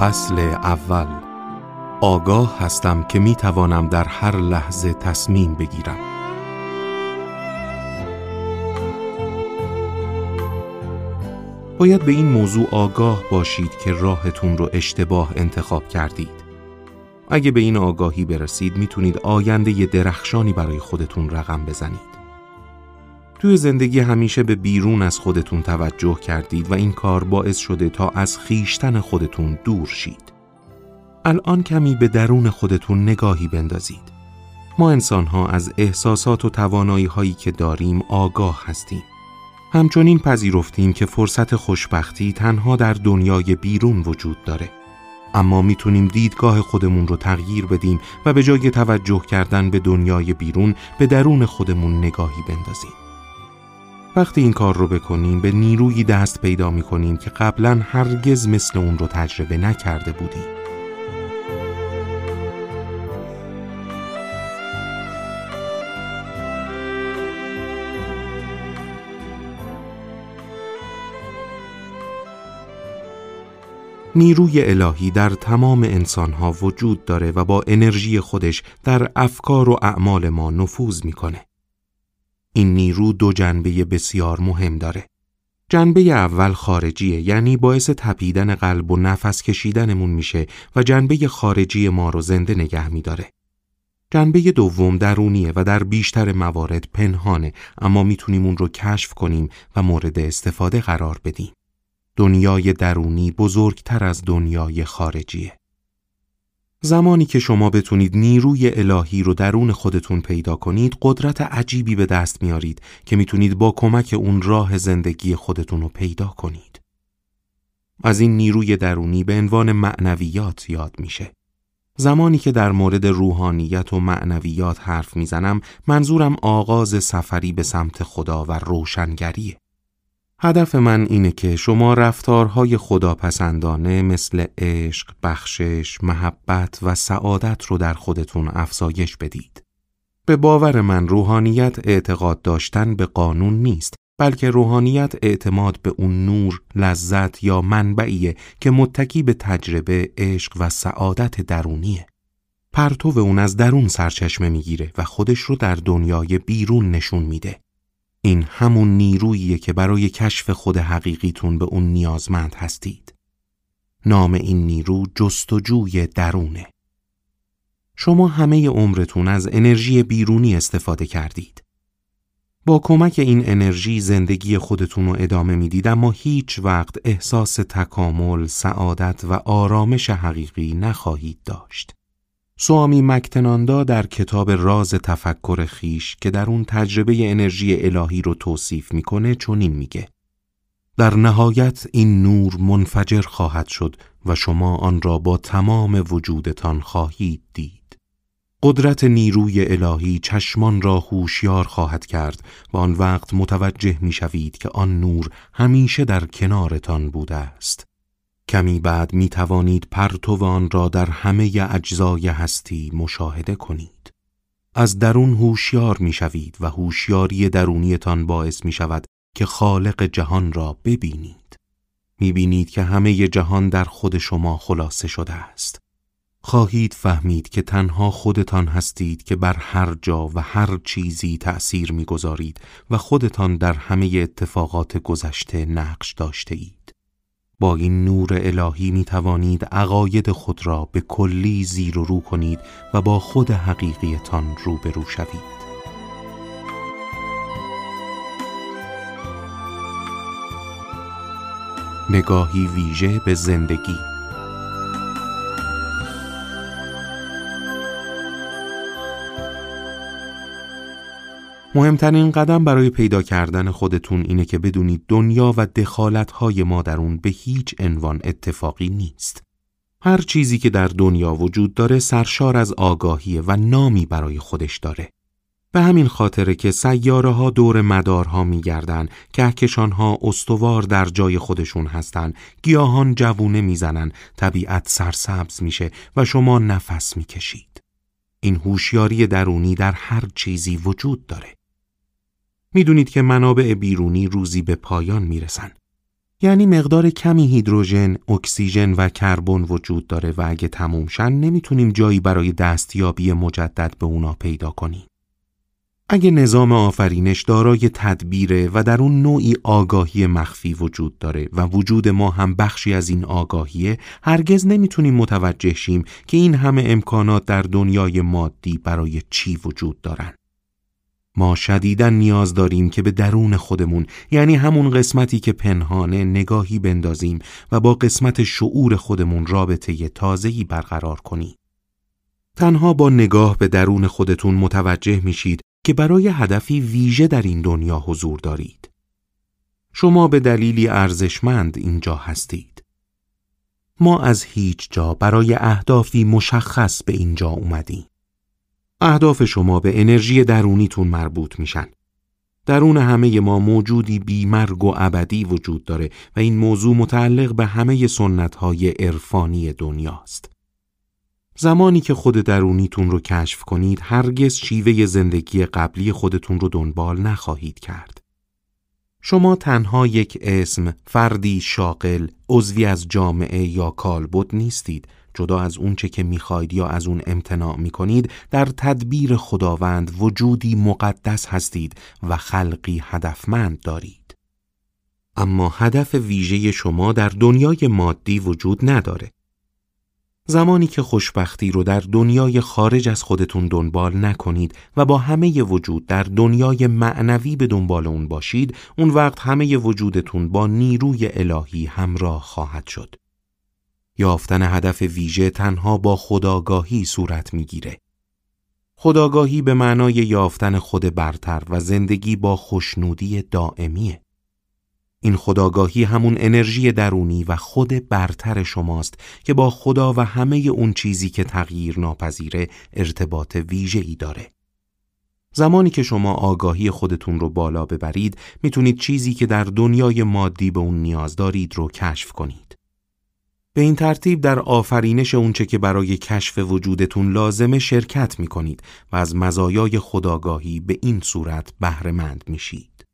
فصل اول. آگاه هستم که می توانم در هر لحظه تصمیم بگیرم. باید به این موضوع آگاه باشید که راهتون رو اشتباه انتخاب کردید. اگه به این آگاهی برسید می‌تونید آینده درخشانی برای خودتون رقم بزنید. توی زندگی همیشه به بیرون از خودتون توجه کردید و این کار باعث شده تا از خیشتن خودتون دور شید. الان کمی به درون خودتون نگاهی بندازید. ما انسان ها از احساسات و توانایی هایی که داریم آگاه هستیم. همچنین پذیرفتیم که فرصت خوشبختی تنها در دنیای بیرون وجود داره. اما می‌تونیم دیدگاه خودمون رو تغییر بدیم و به جای توجه کردن به دنیای بیرون به درون خودمون نگاهی بندازیم. وقتی این کار رو بکنیم به نیروی دست پیدا می کنیم که قبلا هرگز مثل اون رو تجربه نکرده بودیم. نیروی الهی در تمام انسانها وجود داره و با انرژی خودش در افکار و اعمال ما نفوذ می‌کنه. این نیرو دو جنبه بسیار مهم داره. جنبه اول خارجیه یعنی باعث تپیدن قلب و نفس کشیدنمون میشه و جنبه خارجی ما رو زنده نگه میداره. جنبه دوم درونیه و در بیشتر موارد پنهانه اما می‌تونیم اون رو کشف کنیم و مورد استفاده قرار بدیم. دنیای درونی بزرگتر از دنیای خارجیه. زمانی که شما بتونید نیروی الهی رو درون خودتون پیدا کنید قدرت عجیبی به دست میارید که می‌تونید با کمک اون راه زندگی خودتون رو پیدا کنید. از این نیروی درونی به عنوان معنویات یاد میشه. زمانی که در مورد روحانیت و معنویات حرف می‌زنم منظورم آغاز سفری به سمت خدا و روشنگریه. هدف من اینه که شما رفتارهای خداپسندانه مثل عشق، بخشش، محبت و سعادت رو در خودتون افزایش بدید. به باور من روحانیت اعتقاد داشتن به قانون نیست بلکه روحانیت اعتماد به اون نور، لذت یا منبعیه که متکی به تجربه، عشق و سعادت درونیه. پرتو اون از درون سرچشمه می‌گیره و خودش رو در دنیای بیرون نشون میده. این همون نیروییه که برای کشف خود حقیقیتون به اون نیازمند هستید. نام این نیرو جستجوی درونه. شما همه عمرتون از انرژی بیرونی استفاده کردید. با کمک این انرژی زندگی خودتون رو ادامه می‌دید اما هیچ وقت احساس تکامل، سعادت و آرامش حقیقی نخواهید داشت. سوامی مکتناندا در کتاب راز تفکر خیش که در اون تجربه انرژی الهی رو توصیف می‌کنه چنین میگه. در نهایت این نور منفجر خواهد شد و شما آن را با تمام وجودتان خواهید دید. قدرت نیروی الهی چشمان را هوشیار خواهد کرد و آن وقت متوجه می‌شوید که آن نور همیشه در کنارتان بوده است. کمی بعد می توانید پرتو را در همه اجزای هستی مشاهده کنید. از درون هوشیار می شوید و هوشیاری درونیتان باعث می شود که خالق جهان را ببینید. می بینید که همه جهان در خود شما خلاصه شده است. خواهید فهمید که تنها خودتان هستید که بر هر جا و هر چیزی تأثیر می‌گذارید و خودتان در همه اتفاقات گذشته نقش داشته اید. با این نور الهی می توانید عقاید خود را به کلی زیر و رو کنید و با خود حقیقیتان روبرو شوید. نگاهی ویژه به زندگی مهمترین قدم برای پیدا کردن خودتون اینه که بدونید دنیا و دخالتهای ما در اون به هیچ عنوان اتفاقی نیست. هر چیزی که در دنیا وجود داره سرشار از آگاهیه و نامی برای خودش داره. به همین خاطره که سیاره ها دور مدارها میگردن، کهکشان ها استوار در جای خودشون هستن، گیاهان جوونه می‌زنن، طبیعت سرسبز میشه و شما نفس می‌کشید. این هوشیاری درونی در هر چیزی وجود داره. می‌دونید که منابع بیرونی روزی به پایان می‌رسن. یعنی مقدار کمی هیدروژن، اکسیژن و کربن وجود داره و اگه تموم شن نمی‌تونیم جایی برای دستیابی مجدد به اونا پیدا کنیم. اگه نظام آفرینش دارای تدبیره و در اون نوعی آگاهی مخفی وجود داره و وجود ما هم بخشی از این آگاهیه هرگز نمی‌تونیم متوجه شیم که این همه امکانات در دنیای مادی برای چی وجود دارن. ما شدیدا نیاز داریم که به درون خودمون یعنی همون قسمتی که پنهانه نگاهی بندازیم و با قسمت شعور خودمون رابطه تازهی برقرار کنیم. تنها با نگاه به درون خودتون متوجه میشید که برای هدفی ویژه در این دنیا حضور دارید. شما به دلیلی ارزشمند اینجا هستید. ما از هیچ جا برای اهدافی مشخص به اینجا اومدیم. اهداف شما به انرژی درونیتون مربوط میشن. درون همه ما موجودی بیمرگ و ابدی وجود داره و این موضوع متعلق به همه سنت های عرفانی دنیاست. زمانی که خود درونیتون رو کشف کنید هرگز شیوه زندگی قبلی خودتون رو دنبال نخواهید کرد. شما تنها یک اسم، فردی شاقل، عضوی از جامعه یا کالبد نیستید جدا از اونچه که می‌خواید یا از اون امتناع می‌کنید در تدبیر خداوند وجودی مقدس هستید و خلقی هدفمند دارید. اما هدف ویژه شما در دنیای مادی وجود نداره. زمانی که خوشبختی رو در دنیای خارج از خودتون دنبال نکنید و با همه وجود در دنیای معنوی به دنبال اون باشید اون وقت همه وجودتون با نیروی الهی همراه خواهد شد. یافتن هدف ویژه تنها با خداگاهی صورت می‌گیره. خداگاهی به معنای یافتن خود برتر و زندگی با خوشنودی دائمیه. این خداگاهی همون انرژی درونی و خود برتر شماست که با خدا و همه اون چیزی که تغییر ناپذیره ارتباط ویژه ای داره. زمانی که شما آگاهی خودتون رو بالا ببرید می‌تونید چیزی که در دنیای مادی به اون نیاز دارید رو کشف کنید. به این ترتیب در آفرینش اونچه که برای کشف وجودتون لازمه شرکت می کنید و از مزایای خداگاهی به این صورت بهرهمند میشید.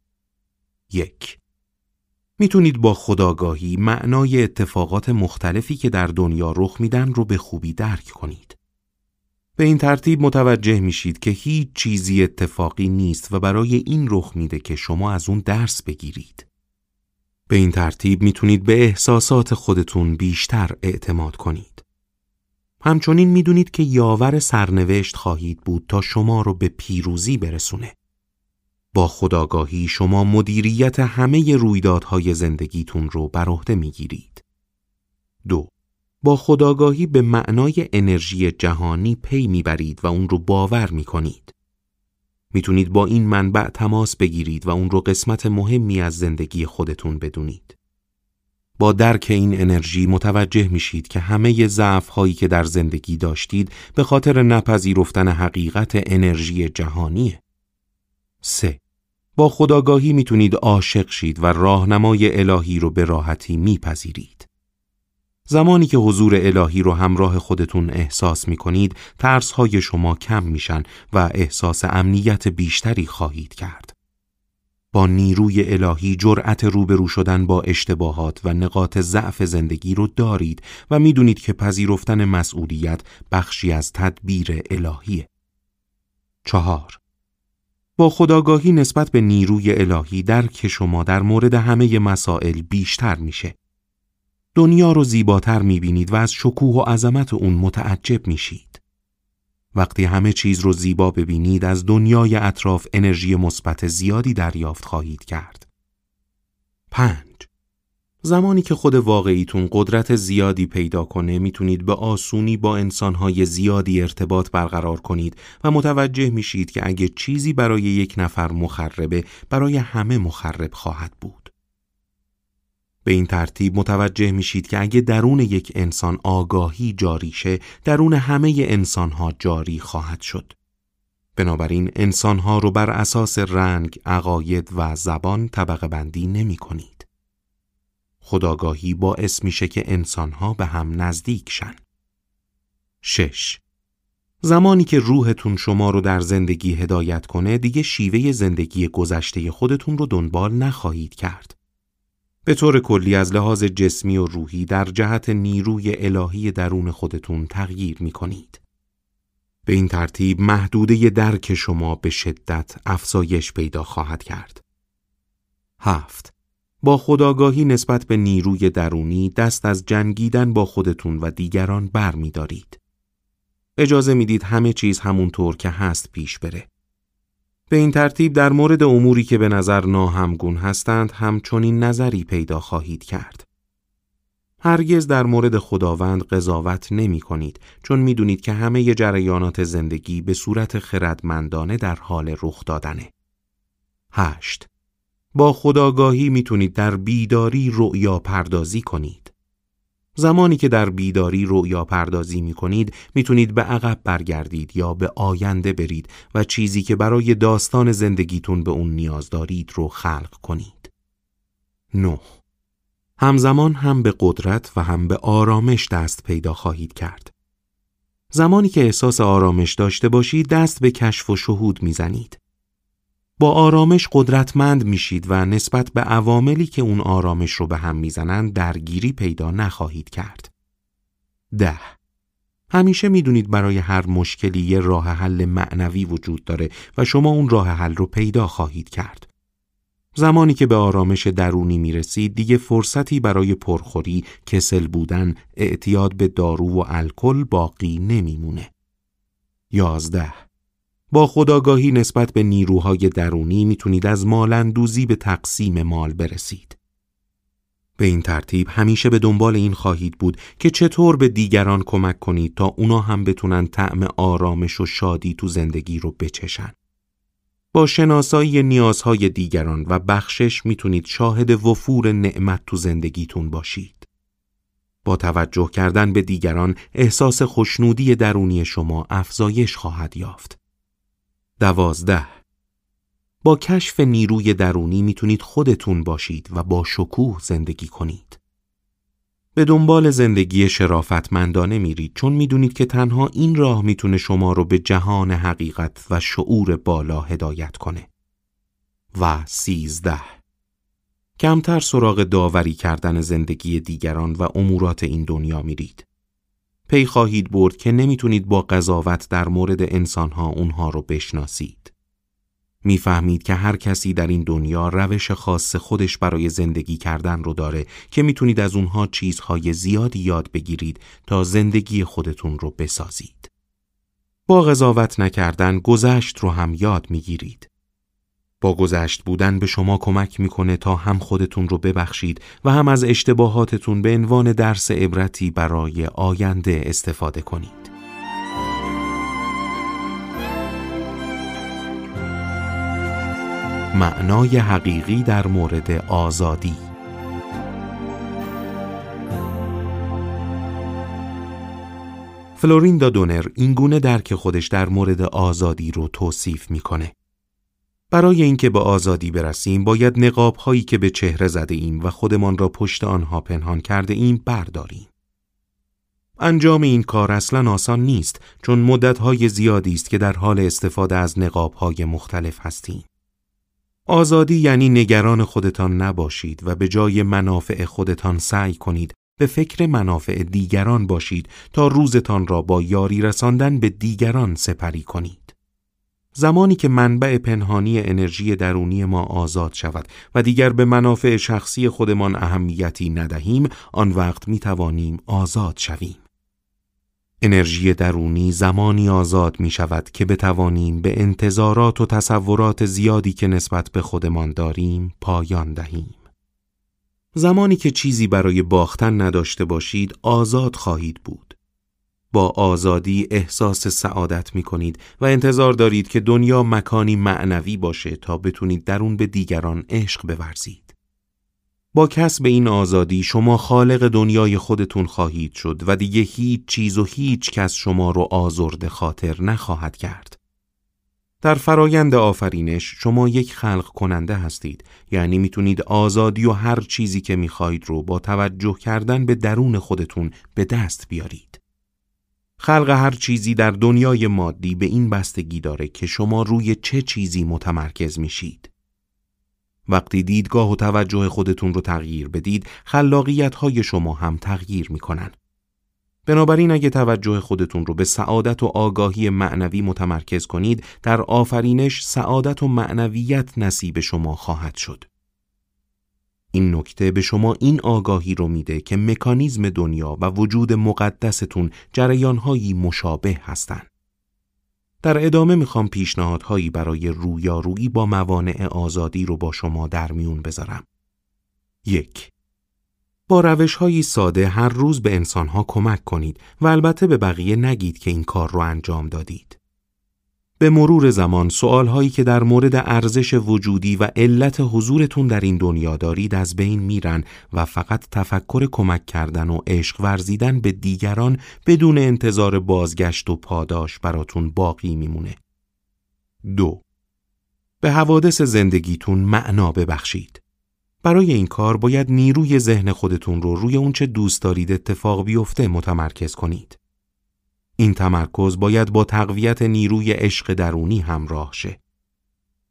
یک می‌تونید با خداگاهی معنای اتفاقات مختلفی که در دنیا رخ میدن رو به خوبی درک کنید. به این ترتیب متوجه میشید که هیچ چیزی اتفاقی نیست و برای این رخ میده که شما از اون درس بگیرید. به این ترتیب می‌تونید به احساسات خودتون بیشتر اعتماد کنید. همچنین می‌دونید که یاور سرنوشت خواهید بود تا شما رو به پیروزی برسونه. با خداگاهی شما مدیریت همه رویدادهای زندگیتون رو بر عهده می‌گیرید. دو با خداگاهی به معنای انرژی جهانی پی می‌برید و اون رو باور می‌کنید. می‌تونید با این منبع تماس بگیرید و اون رو قسمت مهمی از زندگی خودتون بدونید. با درک این انرژی متوجه میشید که همه ضعف هایی که در زندگی داشتید به خاطر نپذیرفتن حقیقت انرژی جهانیه. 3. با خداگاهی می‌تونید عاشق شید و راهنمای الهی رو به راحتی میپذیرید. زمانی که حضور الهی رو همراه خودتون احساس می کنید، ترس های شما کم میشن و احساس امنیت بیشتری خواهید کرد. با نیروی الهی جرأت روبرو شدن با اشتباهات و نقاط ضعف زندگی رو دارید و می‌دونید که پذیرفتن مسئولیت بخشی از تدبیر الهیه. چهار با خداگاهی نسبت به نیروی الهی درک شما در مورد همه مسائل بیشتر میشه. دنیا رو زیباتر می‌بینید و از شکوه و عظمت اون متعجب میشید. وقتی همه چیز رو زیبا ببینید از دنیای اطراف انرژی مثبت زیادی دریافت خواهید کرد. 5. زمانی که خود واقعیتون قدرت زیادی پیدا کنه می‌تونید به آسونی با انسانهای زیادی ارتباط برقرار کنید و متوجه میشید که اگه چیزی برای یک نفر مخربه برای همه مخرب خواهد بود. به این ترتیب متوجه میشید که اگه درون یک انسان آگاهی جاری شه درون همه انسانها جاری خواهد شد. بنابراین انسانها رو بر اساس رنگ، عقاید و زبان طبقه بندی نمی کنید. خداگاهی باعث میشه که انسانها به هم نزدیک شن. 6. زمانی که روحتون شما رو در زندگی هدایت کنه دیگه شیوه زندگی گذشته خودتون رو دنبال نخواهید کرد. به طور کلی از لحاظ جسمی و روحی در جهت نیروی الهی درون خودتون تغییر می کنید. به این ترتیب محدوده درک شما به شدت افزایش پیدا خواهد کرد. هفت با خداگاهی نسبت به نیروی درونی دست از جنگیدن با خودتون و دیگران بر می دارید. اجازه می‌دید همه چیز همونطور که هست پیش بره. به این ترتیب در مورد اموری که به نظر ناهمگون هستند همچنین نظری پیدا خواهید کرد. هرگز در مورد خداوند قضاوت نمی کنید چون می دونید که همه جریانات زندگی به صورت خردمندانه در حال رخ دادنه. 8. با خداگاهی می تونید در بیداری رؤیا پردازی کنید. زمانی که در بیداری رؤیا پردازی می کنید می تونید به عقب برگردید یا به آینده برید و چیزی که برای داستان زندگیتون به اون نیاز دارید رو خلق کنید. 9. همزمان هم به قدرت و هم به آرامش دست پیدا خواهید کرد. زمانی که احساس آرامش داشته باشید دست به کشف و شهود می‌زنید. با آرامش قدرتمند میشید و نسبت به عواملی که اون آرامش رو به هم می‌زنند درگیری پیدا نخواهید کرد. ده همیشه می‌دونید برای هر مشکلی یه راه حل معنوی وجود داره و شما اون راه حل رو پیدا خواهید کرد. زمانی که به آرامش درونی می رسید دیگه فرصتی برای پرخوری، کسل بودن، اعتیاد به دارو و الکل باقی نمیمونه. یازده با خداگاهی نسبت به نیروهای درونی می‌تونید از مالندوزی به تقسیم مال برسید. به این ترتیب همیشه به دنبال این خواهید بود که چطور به دیگران کمک کنید تا اونا هم بتونن طعم آرامش و شادی تو زندگی رو بچشن. با شناسایی نیازهای دیگران و بخشش می‌تونید شاهد وفور نعمت تو زندگیتون باشید. با توجه کردن به دیگران احساس خوشنودی درونی شما افزایش خواهد یافت. دوازده با کشف نیروی درونی می‌تونید خودتون باشید و با شکوه زندگی کنید. به دنبال زندگی شرافتمندانه میرید چون می‌دونید که تنها این راه می‌تونه شما رو به جهان حقیقت و شعور بالا هدایت کنه. و سیزده کمتر سراغ داوری کردن زندگی دیگران و امورات این دنیا میرید. پی خواهید برد که نمی‌تونید با قضاوت در مورد انسانها اونها رو بشناسید. می‌فهمید که هر کسی در این دنیا روش خاص خودش برای زندگی کردن رو داره که می‌تونید از اونها چیزهای زیادی یاد بگیرید تا زندگی خودتون رو بسازید. با قضاوت نکردن گذشت رو هم یاد می‌گیرید. با گذشت بودن به شما کمک می‌کنه تا هم خودتون رو ببخشید و هم از اشتباهاتتون به عنوان درس عبرتی برای آینده استفاده کنید. معنای حقیقی در مورد آزادی فلوریندا دونر اینگونه درک خودش در مورد آزادی رو توصیف می‌کنه. برای اینکه به آزادی برسیم باید نقاب هایی که به چهره زده ایم و خودمان را پشت آنها پنهان کرده ایم برداریم. انجام این کار اصلا آسان نیست چون مدت های زیادی است که در حال استفاده از نقاب های مختلف هستیم. آزادی یعنی نگران خودتان نباشید و به جای منافع خودتان سعی کنید به فکر منافع دیگران باشید تا روزتان را با یاری رساندن به دیگران سپری کنید. زمانی که منبع پنهانی انرژی درونی ما آزاد شود و دیگر به منافع شخصی خودمان اهمیتی ندهیم آن وقت می توانیم آزاد شویم. انرژی درونی زمانی آزاد می شود که بتوانیم به انتظارات و تصورات زیادی که نسبت به خودمان داریم پایان دهیم. زمانی که چیزی برای باختن نداشته باشید آزاد خواهید بود. با آزادی احساس سعادت می کنید و انتظار دارید که دنیا مکانی معنوی باشه تا بتونید در اون به دیگران عشق بورزید. با کسب این آزادی شما خالق دنیای خودتون خواهید شد و دیگه هیچ چیز و هیچ کس شما رو آزرد خاطر نخواهد کرد. در فرایند آفرینش شما یک خلق کننده هستید یعنی می‌تونید آزادی و هر چیزی که می‌خواهید رو با توجه کردن به درون خودتون به دست بیارید. خلق هر چیزی در دنیای مادی به این بستگی داره که شما روی چه چیزی متمرکز میشید. وقتی دیدگاه و توجه خودتون رو تغییر بدید، خلاقیت های شما هم تغییر می‌کنن. بنابراین اگه توجه خودتون رو به سعادت و آگاهی معنوی متمرکز کنید، در آفرینش سعادت و معنویت نصیب شما خواهد شد. این نکته به شما این آگاهی رو میده که مکانیزم دنیا و وجود مقدستون جریانهایی مشابه هستند. در ادامه می‌خوام پیشنهادهایی برای رویارویی با موانع آزادی رو با شما در میون بذارم. یک با روش ساده هر روز به انسانها کمک کنید و البته به بقیه نگید که این کار رو انجام دادید. به مرور زمان سوالهایی که در مورد ارزش وجودی و علت حضورتون در این دنیا دارید از بین میرن و فقط تفکر کمک کردن و عشق ورزیدن به دیگران بدون انتظار بازگشت و پاداش براتون باقی میمونه. دو به حوادث زندگیتون معنا ببخشید. برای این کار باید نیروی ذهن خودتون رو روی اونچه دوست دارید اتفاق بیفته متمرکز کنید. این تمرکز باید با تقویت نیروی عشق درونی همراه شه.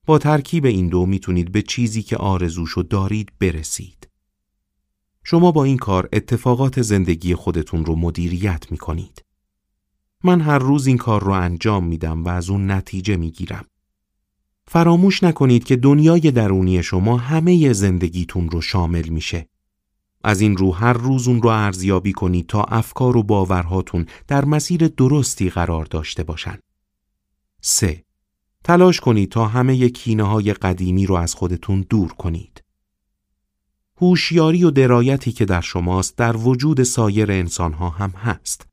با ترکیب این دو می‌تونید به چیزی که آرزوشو دارید برسید. شما با این کار اتفاقات زندگی خودتون رو مدیریت می‌کنید. من هر روز این کار رو انجام میدم و از اون نتیجه می‌گیرم. فراموش نکنید که دنیای درونی شما همه زندگیتون رو شامل میشه. از این رو هر روز اون رو ارزیابی کنید تا افکار و باورهاتون در مسیر درستی قرار داشته باشن. 3. تلاش کنید تا همه کینه های قدیمی رو از خودتون دور کنید. هوشیاری و درایتی که در شماست در وجود سایر انسانها هم هست.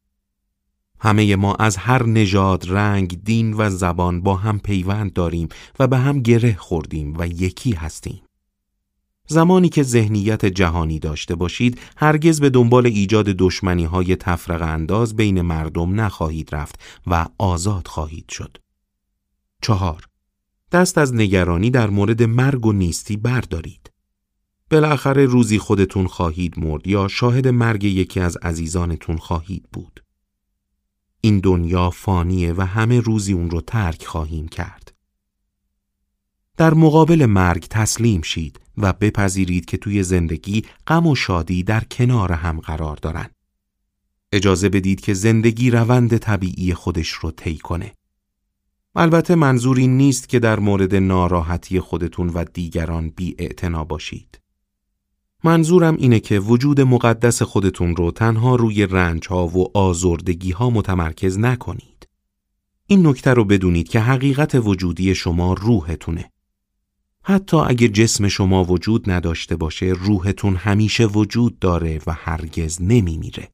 همه ما از هر نژاد، رنگ، دین و زبان با هم پیوند داریم و به هم گره خوردیم و یکی هستیم. زمانی که ذهنیت جهانی داشته باشید هرگز به دنبال ایجاد دشمنی های تفرق انداز بین مردم نخواهید رفت و آزاد خواهید شد. چهار دست از نگرانی در مورد مرگ و نیستی بردارید. بالاخره روزی خودتون خواهید مرد یا شاهد مرگ یکی از عزیزانتون خواهید بود. این دنیا فانیه و همه روزی اون رو ترک خواهیم کرد. در مقابل مرگ تسلیم شید و بپذیرید که توی زندگی غم و شادی در کنار هم قرار دارن. اجازه بدید که زندگی روند طبیعی خودش رو طی کنه. البته منظور نیست که در مورد ناراحتی خودتون و دیگران بی باشید. منظورم اینه که وجود مقدس خودتون رو تنها روی رنج ها و آزردگی ها متمرکز نکنید. این نکته رو بدونید که حقیقت وجودی شما روحتونه. حتی اگه جسم شما وجود نداشته باشه روحتون همیشه وجود داره و هرگز نمیمیره.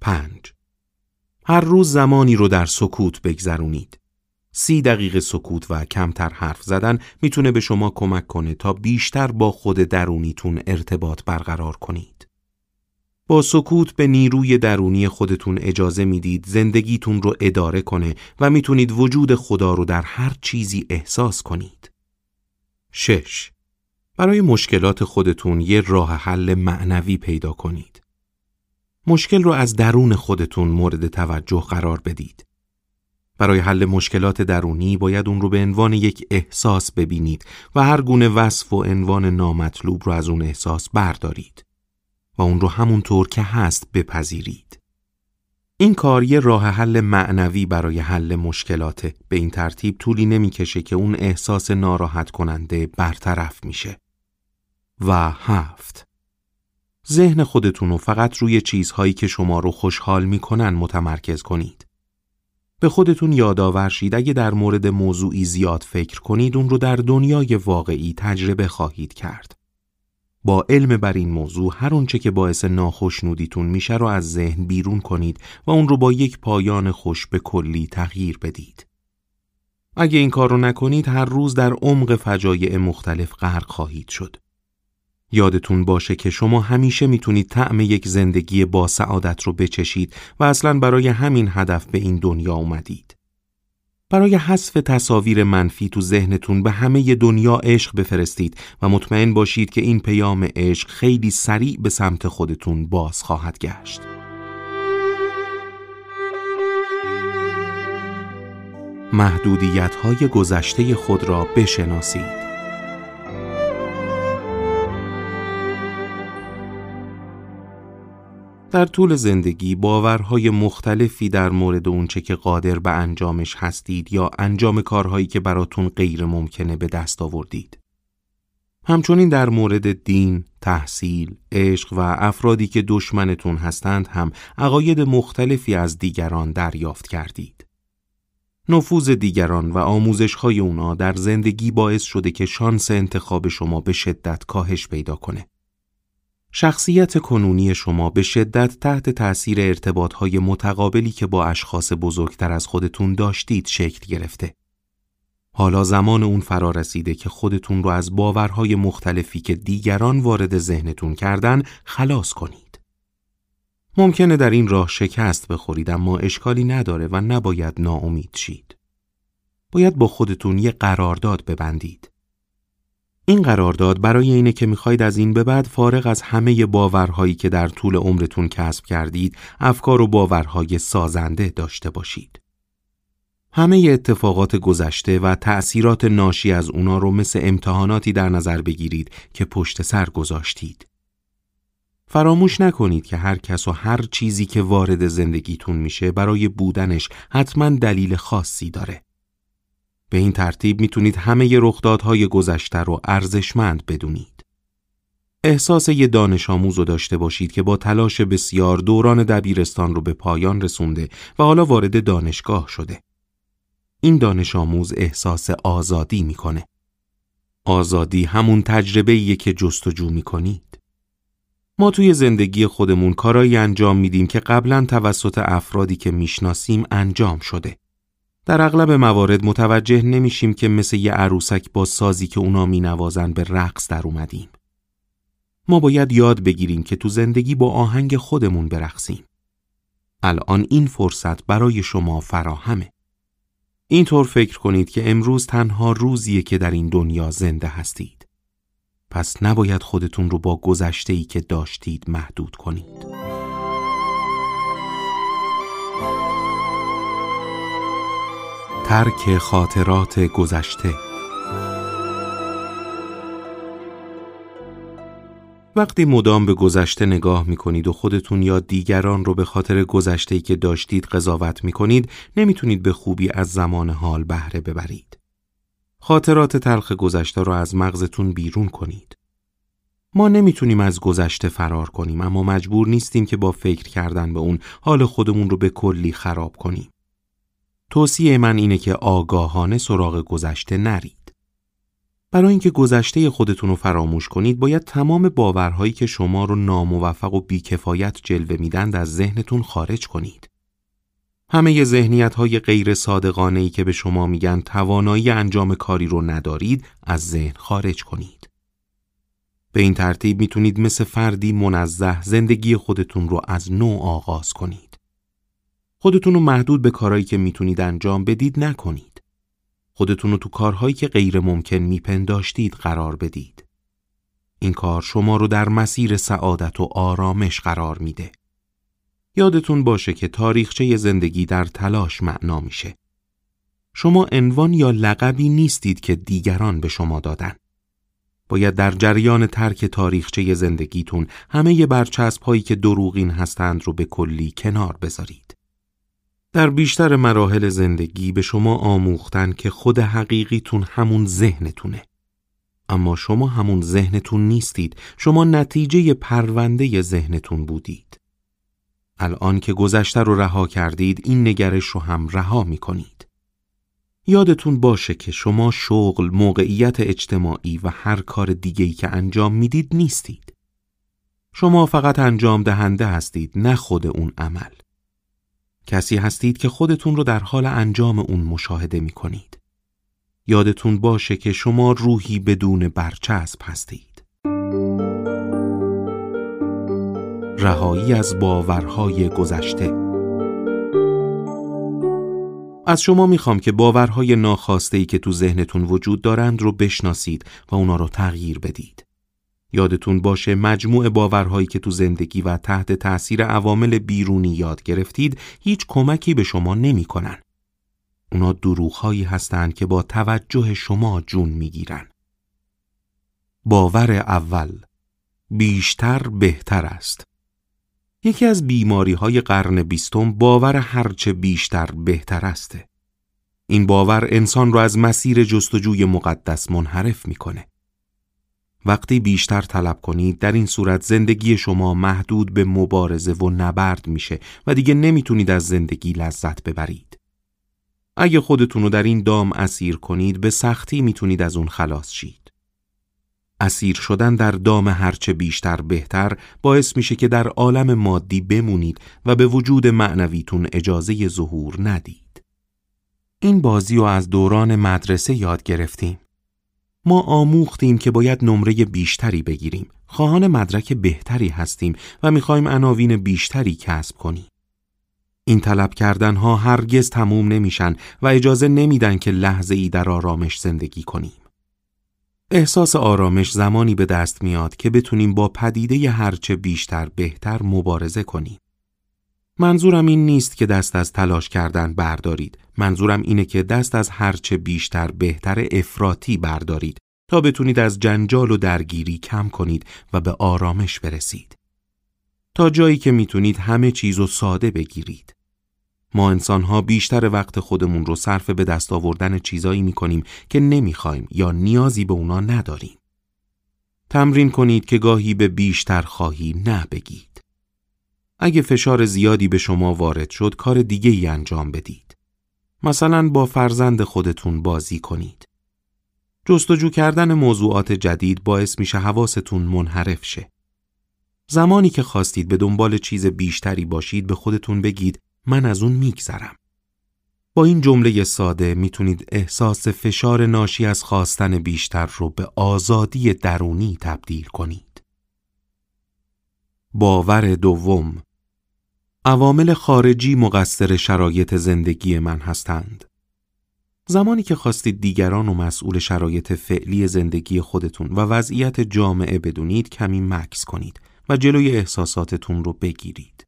پنج هر روز زمانی رو در سکوت بگذرونید. سی دقیقه سکوت و کمتر حرف زدن می‌تونه به شما کمک کنه تا بیشتر با خود درونیتون ارتباط برقرار کنید. با سکوت به نیروی درونی خودتون اجازه می‌دید زندگیتون رو اداره کنه و می‌تونید وجود خدا رو در هر چیزی احساس کنید. 6. برای مشکلات خودتون یه راه حل معنوی پیدا کنید. مشکل رو از درون خودتون مورد توجه قرار بدید. برای حل مشکلات درونی باید اون رو به عنوان یک احساس ببینید و هر گونه وصف و عنوان نامطلوب رو از اون احساس بردارید و اون رو همونطور که هست بپذیرید. این کار یه راه حل معنوی برای حل مشکلاته به این ترتیب طولی نمی‌کشه که اون احساس ناراحت کننده برطرف میشه. و هفت. ذهن خودتون رو فقط روی چیزهایی که شما رو خوشحال می‌کنن متمرکز کنید. به خودتون یادآور شید اگه در مورد موضوعی زیاد فکر کنید اون رو در دنیای واقعی تجربه خواهید کرد. با علم بر این موضوع هر اونچه که باعث ناخشنودیتون میشه رو از ذهن بیرون کنید و اون رو با یک پایان خوش به کلی تغییر بدید. اگه این کار رو نکنید هر روز در عمق فجایع مختلف غرق خواهید شد. یادتون باشه که شما همیشه می‌تونید طعم یک زندگی با سعادت رو بچشید و اصلا برای همین هدف به این دنیا اومدید. برای حذف تصاویر منفی تو ذهنتون به همه دنیا عشق بفرستید و مطمئن باشید که این پیام عشق خیلی سریع به سمت خودتون باز خواهد گشت. محدودیت های گذشته خود را بشناسید. در طول زندگی باورهای مختلفی در مورد اونچه که قادر به انجامش هستید یا انجام کارهایی که براتون غیر ممکنه به دست آوردید. همچنین در مورد دین، تحصیل، عشق و افرادی که دشمنتون هستند هم عقاید مختلفی از دیگران دریافت کردید. نفوذ دیگران و آموزش های اونا در زندگی باعث شده که شانس انتخاب شما به شدت کاهش پیدا کنه. شخصیت کنونی شما به شدت تحت تأثیر ارتباط های متقابلی که با اشخاص بزرگتر از خودتون داشتید شکل گرفته. حالا زمان اون فرا رسیده که خودتون رو از باورهای مختلفی که دیگران وارد ذهنتون کردن خلاص کنید. ممکنه در این راه شکست بخورید اما اشکالی نداره و نباید ناامید شید. باید با خودتون یه قرارداد ببندید. این قرارداد برای اینه که می‌خواید از این به بعد فارغ از همه باورهایی که در طول عمرتون کسب کردید، افکار و باورهای سازنده داشته باشید. همه اتفاقات گذشته و تأثیرات ناشی از اونا رو مثل امتحاناتی در نظر بگیرید که پشت سر گذاشتید. فراموش نکنید که هر کس و هر چیزی که وارد زندگیتون میشه برای بودنش حتما دلیل خاصی داره. به این ترتیب می‌تونید همه رخدادهای گذشته رو ارزشمند بدونید. احساس یه دانش آموز رو داشته باشید که با تلاش بسیار دوران دبیرستان رو به پایان رسونده و حالا وارد دانشگاه شده. این دانش آموز احساس آزادی می‌کنه. آزادی همون تجربه که جستجو می‌کنید. ما توی زندگی خودمون کارایی انجام میدیم که قبلا توسط افرادی که می‌شناسیم انجام شده. در اغلب موارد متوجه نمیشیم که مثل یه عروسک با سازی که اونا مینوازن به رقص در اومدیم. ما باید یاد بگیریم که تو زندگی با آهنگ خودمون برقصیم. الان این فرصت برای شما فراهمه. اینطور فکر کنید که امروز تنها روزیه که در این دنیا زنده هستید. پس نباید خودتون رو با گذشته ای که داشتید محدود کنید. ترک خاطرات گذشته وقتی مدام به گذشته نگاه می کنید و خودتون یا دیگران رو به خاطر گذشته که داشتید قضاوت می کنید نمی‌تونید به خوبی از زمان حال بهره ببرید. خاطرات تلخ گذشته رو از مغزتون بیرون کنید. ما نمی‌تونیم از گذشته فرار کنیم اما مجبور نیستیم که با فکر کردن به اون حال خودمون رو به کلی خراب کنیم. توصیه من اینه که آگاهانه سراغ گذشته نرید. برای اینکه گذشته خودتون رو فراموش کنید باید تمام باورهایی که شما رو ناموفق و بیکفایت جلوه میدند از ذهنتون خارج کنید. همه ذهنیت های غیر صادقانه ای که به شما میگن توانایی انجام کاری رو ندارید از ذهن خارج کنید. به این ترتیب می‌تونید مثل فردی منزه زندگی خودتون رو از نو آغاز کنید. خودتون رو محدود به کارهایی که می‌تونید انجام بدید نکنید. خودتون رو تو کارهایی که غیر ممکن میپنداشتید قرار بدید. این کار شما رو در مسیر سعادت و آرامش قرار میده. یادتون باشه که تاریخچه زندگی در تلاش معنا میشه. شما عنوان یا لقبی نیستید که دیگران به شما دادن. باید در جریان ترک تاریخچه زندگیتون همه برچسب هایی که دروغین هستند رو به کلی کنار بذارید. در بیشتر مراحل زندگی به شما آموختن که خود حقیقیتون همون ذهنتونه. اما شما همون ذهنتون نیستید، شما نتیجه پرونده ذهنتون بودید. الان که گذشته رو رها کردید این نگرش رو هم رها می کنید. یادتون باشه که شما شغل، موقعیت اجتماعی و هر کار دیگهی که انجام می‌دید نیستید. شما فقط انجام دهنده هستید نه خود اون عمل. کسی هستید که خودتون رو در حال انجام اون مشاهده می کنید. یادتون باشه که شما روحی بدون برچسب هستید. رهایی از باورهای گذشته از شما می‌خوام که باورهای ناخواسته‌ای که تو ذهنتون وجود دارند رو بشناسید و اونا رو تغییر بدید. یادتون باشه مجموع باورهایی که تو زندگی و تحت تأثیر عوامل بیرونی یاد گرفتید هیچ کمکی به شما نمی‌کنن. اونا دروغهایی هستند که با توجه شما جون می‌گیرن. باور اول بیشتر بهتر است. یکی از بیماری های قرن بیستم باور هرچه بیشتر بهتر است. این باور انسان را از مسیر جستجوی مقدس منحرف می‌کنه. وقتی بیشتر طلب کنید در این صورت زندگی شما محدود به مبارزه و نبرد میشه و دیگه نمی‌تونید از زندگی لذت ببرید. اگه خودتون رو در این دام اسیر کنید به سختی می‌تونید از اون خلاص شید. اسیر شدن در دام هرچه بیشتر بهتر باعث میشه که در عالم مادی بمونید و به وجود معنویتون اجازه ظهور ندید. این بازی رو از دوران مدرسه یاد گرفتیم. ما آموختیم که باید نمره بیشتری بگیریم. خواهان مدرک بهتری هستیم و می‌خوایم عناوین بیشتری کسب کنیم. این طلب کردن ها هرگز تموم نمیشن و اجازه نمیدن که لحظه ای در آرامش زندگی کنیم. احساس آرامش زمانی به دست میاد که بتونیم با پدیده هرچه بیشتر بهتر مبارزه کنیم. منظورم این نیست که دست از تلاش کردن بردارید. منظورم اینه که دست از هرچه بیشتر بهتر افراطی بردارید تا بتونید از جنجال و درگیری کم کنید و به آرامش برسید. تا جایی که می‌تونید همه چیز ساده بگیرید. ما انسان ها بیشتر وقت خودمون رو صرف به دست آوردن چیزایی می کنیم که نمی‌خوایم یا نیازی به اونا نداریم. تمرین کنید که گاهی به بیشتر خواهی نه. اگه فشار زیادی به شما وارد شد کار دیگه ای انجام بدید. مثلا با فرزند خودتون بازی کنید. جستجو کردن موضوعات جدید باعث میشه حواستون منحرف شه. زمانی که خواستید به دنبال چیز بیشتری باشید به خودتون بگید من از اون میگذرم. با این جمله ساده می‌تونید احساس فشار ناشی از خواستن بیشتر رو به آزادی درونی تبدیل کنید. باور دوم عوامل خارجی مقصر شرایط زندگی من هستند. زمانی که خواستید دیگران و مسئول شرایط فعلی زندگی خودتون و وضعیت جامعه بدونید کمی مکس کنید و جلوی احساساتتون رو بگیرید.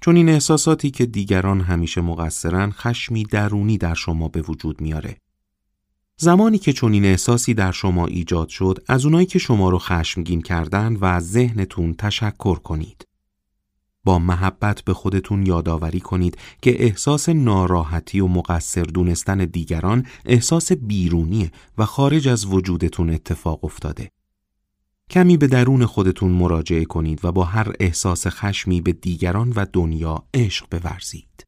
چون این احساساتی که دیگران همیشه مقصرن خشمی درونی در شما به وجود میاره. زمانی که چون این احساسی در شما ایجاد شد از اونایی که شما رو خشمگین کردن و از ذهنتون تشکر کنید. با محبت به خودتون یادآوری کنید که احساس ناراحتی و مقصر دونستن دیگران احساس بیرونیه و خارج از وجودتون اتفاق افتاده. کمی به درون خودتون مراجعه کنید و با هر احساس خشمی به دیگران و دنیا عشق بورزید.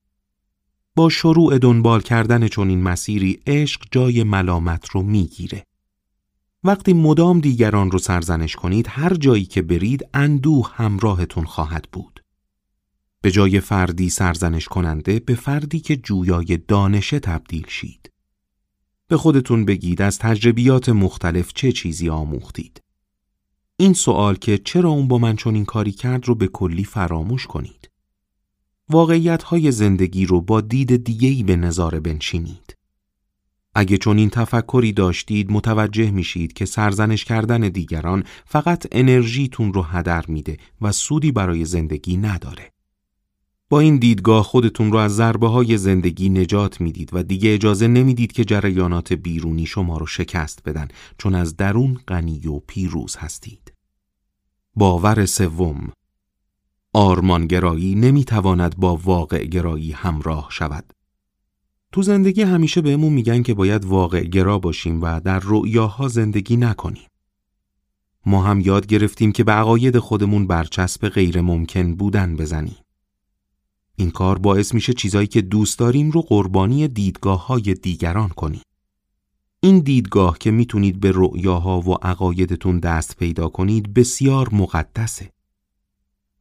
با شروع دنبال کردن چنین مسیری عشق جای ملامت رو می‌گیره. وقتی مدام دیگران رو سرزنش کنید هر جایی که برید اندوه همراهتون خواهد بود. به جای فردی سرزنش کننده به فردی که جویای دانشه تبدیل شید. به خودتون بگید از تجربیات مختلف چه چیزی آموختید. این سوال که چرا اون با من چون این کاری کرد رو به کلی فراموش کنید. واقعیت های زندگی رو با دید دیگهی به نظاره بنشینید. اگه چون این تفکری داشتید متوجه میشید که سرزنش کردن دیگران فقط انرژیتون رو هدر میده و سودی برای زندگی نداره. با این دیدگاه خودتون رو از ضربه های زندگی نجات می‌دید و دیگه اجازه نمی‌دید که جریانات بیرونی شما رو شکست بدن چون از درون غنی و پیروز هستید. باور سوم آرمانگرایی نمی‌تواند با واقع گرایی همراه شود. تو زندگی همیشه بهمون میگن که باید واقع گرا باشیم و در رؤیاها زندگی نکنیم. ما هم یاد گرفتیم که به عقاید خودمون برچسب غیر ممکن بودن بزنیم. این کار باعث میشه چیزایی که دوست داریم رو قربانی دیدگاه های دیگران کنیم. این دیدگاه که می‌تونید به رؤیاها و عقایدتون دست پیدا کنید بسیار مقدسه.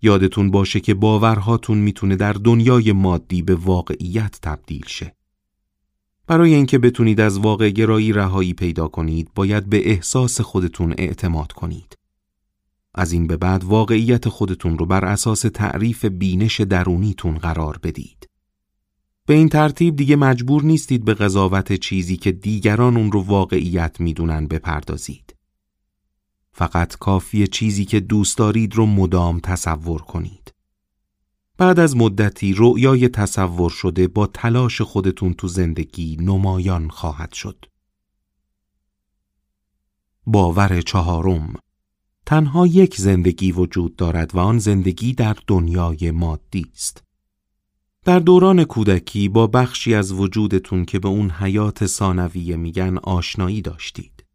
یادتون باشه که باورهاتون می‌تونه در دنیای مادی به واقعیت تبدیل شه. برای اینکه بتونید از واقع گرایی رهایی پیدا کنید باید به احساس خودتون اعتماد کنید. از این به بعد واقعیت خودتون رو بر اساس تعریف بینش درونیتون قرار بدید. به این ترتیب دیگه مجبور نیستید به قضاوت چیزی که دیگران اون رو واقعیت می‌دونن بپردازید. فقط کافی چیزی که دوست دارید رو مدام تصور کنید. بعد از مدتی رؤیای تصور شده با تلاش خودتون تو زندگی نمایان خواهد شد. باور چهارم تنها یک زندگی وجود دارد و آن زندگی در دنیای مادی است. در دوران کودکی با بخشی از وجودتون که به اون حیات ثانویه میگن آشنایی داشتید.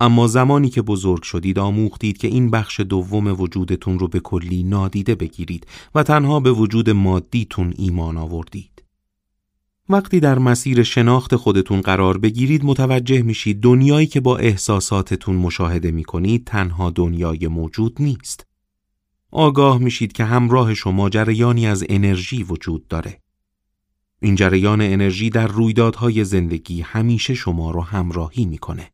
اما زمانی که بزرگ شدید آموختید که این بخش دوم وجودتون رو به کلی نادیده بگیرید و تنها به وجود مادیتون ایمان آوردید. وقتی در مسیر شناخت خودتون قرار بگیرید متوجه میشید دنیایی که با احساساتتون مشاهده می‌کنید تنها دنیای موجود نیست. آگاه میشید که همراه شما جریانی از انرژی وجود داره. این جریان انرژی در رویدادهای زندگی همیشه شما رو همراهی می‌کنه.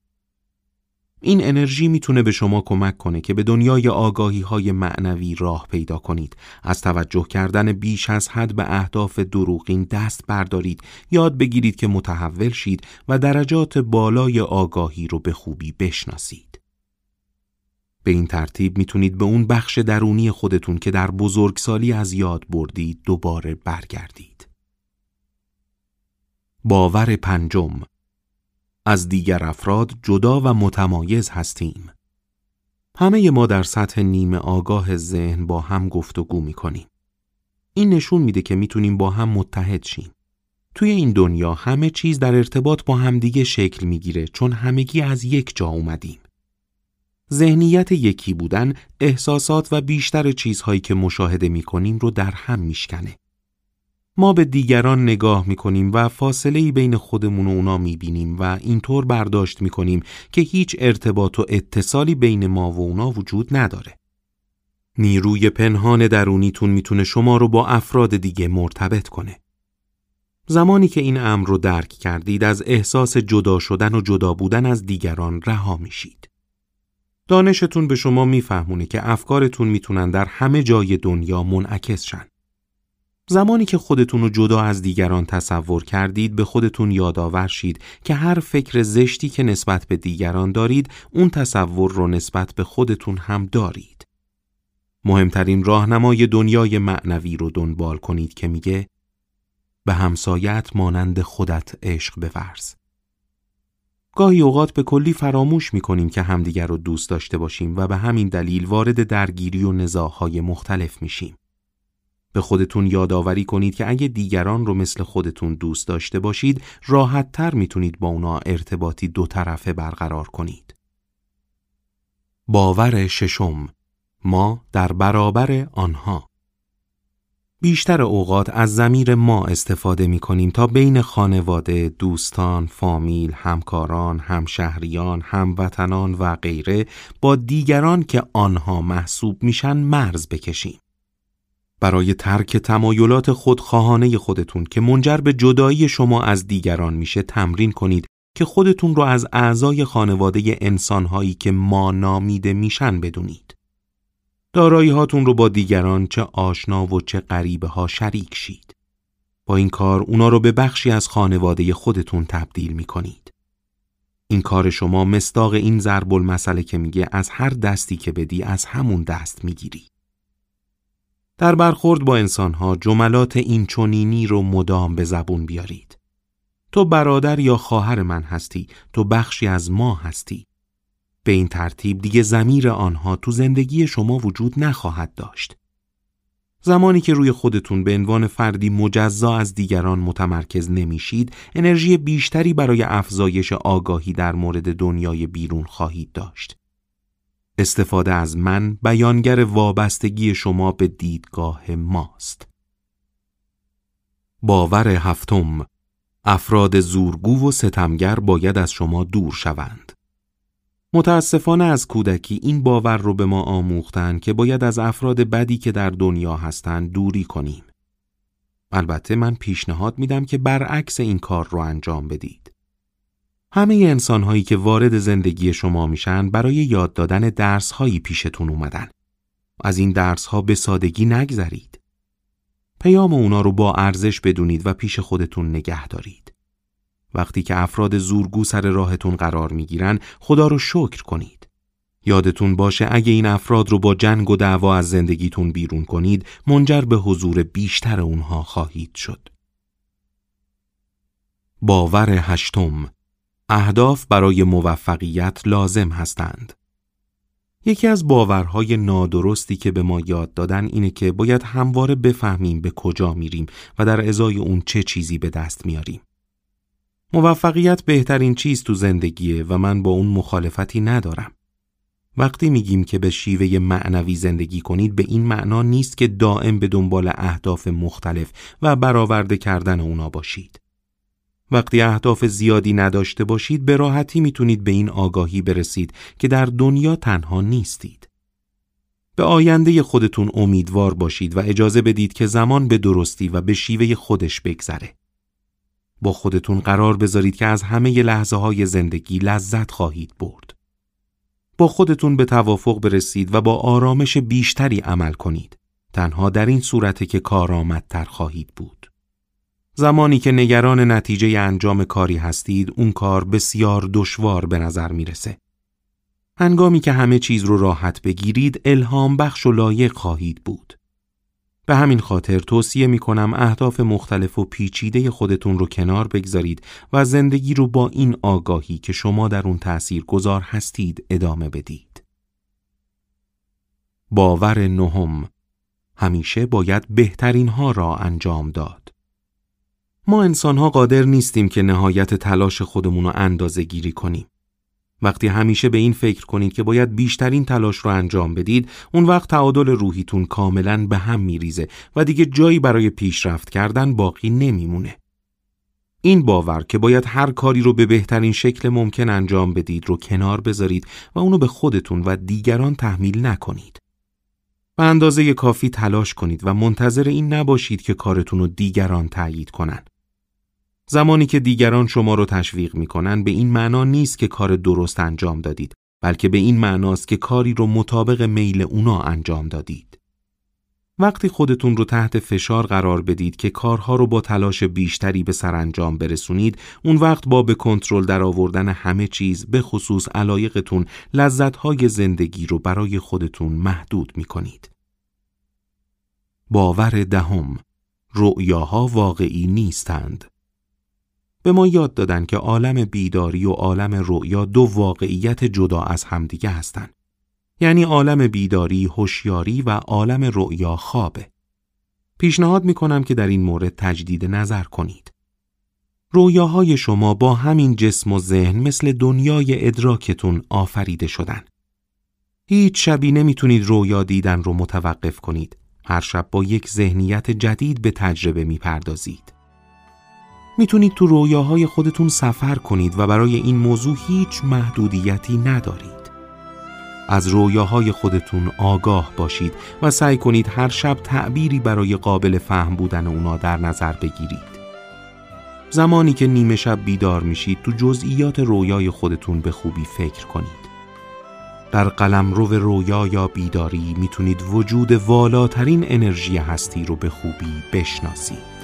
این انرژی می‌تونه به شما کمک کنه که به دنیای آگاهی های معنوی راه پیدا کنید. از توجه کردن بیش از حد به اهداف دروغین دست بردارید. یاد بگیرید که متحول شید و درجات بالای آگاهی رو به خوبی بشناسید. به این ترتیب می‌تونید به اون بخش درونی خودتون که در بزرگسالی از یاد بردید دوباره برگردید. باور پنجم از دیگر افراد جدا و متمایز هستیم. همه ما در سطح نیمه آگاه ذهن با هم گفتگو می کنیم. این نشون میده که می‌تونیم با هم متحد شیم. توی این دنیا همه چیز در ارتباط با همدیگه شکل می‌گیره چون همگی از یک جا اومدیم. ذهنیت یکی بودن احساسات و بیشتر چیزهایی که مشاهده می‌کنیم رو در هم میشکنه. ما به دیگران نگاه می‌کنیم و فاصله بین خودمون و اونا می‌بینیم و اینطور برداشت می‌کنیم که هیچ ارتباط و اتصالی بین ما و اونا وجود نداره. نیروی پنهان درونیتون می‌تونه شما رو با افراد دیگه مرتبط کنه. زمانی که این امر رو درک کردید از احساس جدا شدن و جدا بودن از دیگران رها میشید. دانشتون به شما میفهمونه که افکارتون می‌تونن در همه جای دنیا منعکس شن. زمانی که خودتون رو جدا از دیگران تصور کردید به خودتون یادآور شید که هر فکر زشتی که نسبت به دیگران دارید اون تصور رو نسبت به خودتون هم دارید. مهمترین راهنمای دنیای معنوی رو دنبال کنید که میگه به همسایت مانند خودت عشق بورز. گاهی اوقات به کلی فراموش می‌کنیم که همدیگر رو دوست داشته باشیم و به همین دلیل وارد درگیری و نزاعهای مختلف میشیم. به خودتون یادآوری کنید که اگه دیگران رو مثل خودتون دوست داشته باشید راحت تر می‌تونید با اونا ارتباطی دو طرفه برقرار کنید. باور ششم ما در برابر آنها بیشتر اوقات از زمیر ما استفاده می کنیم تا بین خانواده، دوستان، فامیل، همکاران، همشهریان، هموطنان و غیره با دیگران که آنها محسوب میشن مرز بکشیم. برای ترک تمایلات خودخواهانه خودتون که منجر به جدایی شما از دیگران میشه تمرین کنید که خودتون رو از اعضای خانواده انسانهایی که ما نامیده میشن بدونید. دارایی هاتون رو با دیگران چه آشنا و چه غریبه ها شریک شید. با این کار اونا رو به بخشی از خانواده خودتون تبدیل می کنید. این کار شما مستاق این ضرب المثله که میگه از هر دستی که بدی از همون دست می‌گیری. در برخورد با انسانها جملات این چونینی رو مدام به زبون بیارید. تو برادر یا خواهر من هستی، تو بخشی از ما هستی. به این ترتیب دیگه زمیر آنها تو زندگی شما وجود نخواهد داشت. زمانی که روی خودتون به عنوان فردی مجزا از دیگران متمرکز نمیشید، انرژی بیشتری برای افزایش آگاهی در مورد دنیای بیرون خواهید داشت. استفاده از من بیانگر وابستگی شما به دیدگاه ماست. باور هفتم افراد زورگو و ستمگر باید از شما دور شوند. متاسفانه از کودکی این باور رو به ما آموختن که باید از افراد بدی که در دنیا هستند دوری کنیم. البته من پیشنهاد میدم که برعکس این کار رو انجام بدید. همه انسان هایی که وارد زندگی شما میشن برای یاد دادن درس هایی پیشتون اومدن. از این درس ها به سادگی نگذرید. پیام اونا رو با ارزش بدونید و پیش خودتون نگه دارید. وقتی که افراد زورگو سر راهتون قرار می‌گیرن خدا رو شکر کنید. یادتون باشه اگه این افراد رو با جنگ و دعوا از زندگیتون بیرون کنید منجر به حضور بیشتر اونها خواهید شد. باور هشتم اهداف برای موفقیت لازم هستند. یکی از باورهای نادرستی که به ما یاد دادن اینه که باید همواره بفهمیم به کجا میریم و در ازای اون چه چیزی به دست میاریم. موفقیت بهترین چیز تو زندگیه و من با اون مخالفتی ندارم. وقتی میگیم که به شیوه معنوی زندگی کنید به این معنا نیست که دائم به دنبال اهداف مختلف و برآورده کردن اونا باشید. وقتی اهداف زیادی نداشته باشید به راحتی می‌تونید به این آگاهی برسید که در دنیا تنها نیستید. به آینده خودتون امیدوار باشید و اجازه بدید که زمان به درستی و به شیوه خودش بگذره. با خودتون قرار بذارید که از همه لحظه های زندگی لذت خواهید برد. با خودتون به توافق برسید و با آرامش بیشتری عمل کنید. تنها در این صورته که کارآمدتر خواهید بود. زمانی که نگران نتیجه انجام کاری هستید، اون کار بسیار دشوار به نظر می‌رسه. هنگامی که همه چیز رو راحت بگیرید، الهام بخش و لایق خواهید بود. به همین خاطر توصیه می کنم اهداف مختلف و پیچیده خودتون رو کنار بگذارید و زندگی رو با این آگاهی که شما در اون تأثیر گذار هستید ادامه بدید. باور نهم همیشه باید بهترین ها را انجام داد. ما انسان ها قادر نیستیم که نهایت تلاش خودمون رو اندازه گیری کنیم. وقتی همیشه به این فکر کنید که باید بیشترین تلاش رو انجام بدید اون وقت تعادل روحیتون کاملا به هم میریزه و دیگه جایی برای پیشرفت کردن باقی نمیمونه. این باور که باید هر کاری رو به بهترین شکل ممکن انجام بدید رو کنار بذارید و اونو به خودتون و دیگران تحمیل نکنید. به اندازه کافی تلاش کنید و منتظر این نباشید که کارتون رو دیگران تایید کنند. زمانی که دیگران شما رو تشویق می‌کنن به این معنا نیست که کار درست انجام دادید بلکه به این معناست که کاری رو مطابق میل اونا انجام دادید. وقتی خودتون رو تحت فشار قرار بدید که کارها رو با تلاش بیشتری به سرانجام برسونید اون وقت با به کنترل در آوردن همه چیز به خصوص علایقتون لذتهای زندگی رو برای خودتون محدود می کنید. باور دهم رؤیاها واقعی نیستند به ما یاد دادن که عالم بیداری و عالم رؤیا دو واقعیت جدا از همدیگه هستند. یعنی عالم بیداری هوشیاری و عالم رؤیا خوابه. پیشنهاد می کنم که در این مورد تجدید نظر کنید. رویاهای شما با همین جسم و ذهن مثل دنیای ادراکتون آفریده شدن. هیچ شبی نمی‌تونید رویا دیدن رو متوقف کنید. هر شب با یک ذهنیت جدید به تجربه می‌پردازید. می‌تونید تو رویاهای خودتون سفر کنید و برای این موضوع هیچ محدودیتی ندارید. از رویاهای خودتون آگاه باشید و سعی کنید هر شب تعبیری برای قابل فهم بودن اونا در نظر بگیرید. زمانی که نیمه شب بیدار میشید تو جزئیات رویای خودتون به خوبی فکر کنید. در قلم رو رویا یا بیداری می‌تونید وجود والاترین انرژی هستی رو به خوبی بشناسید.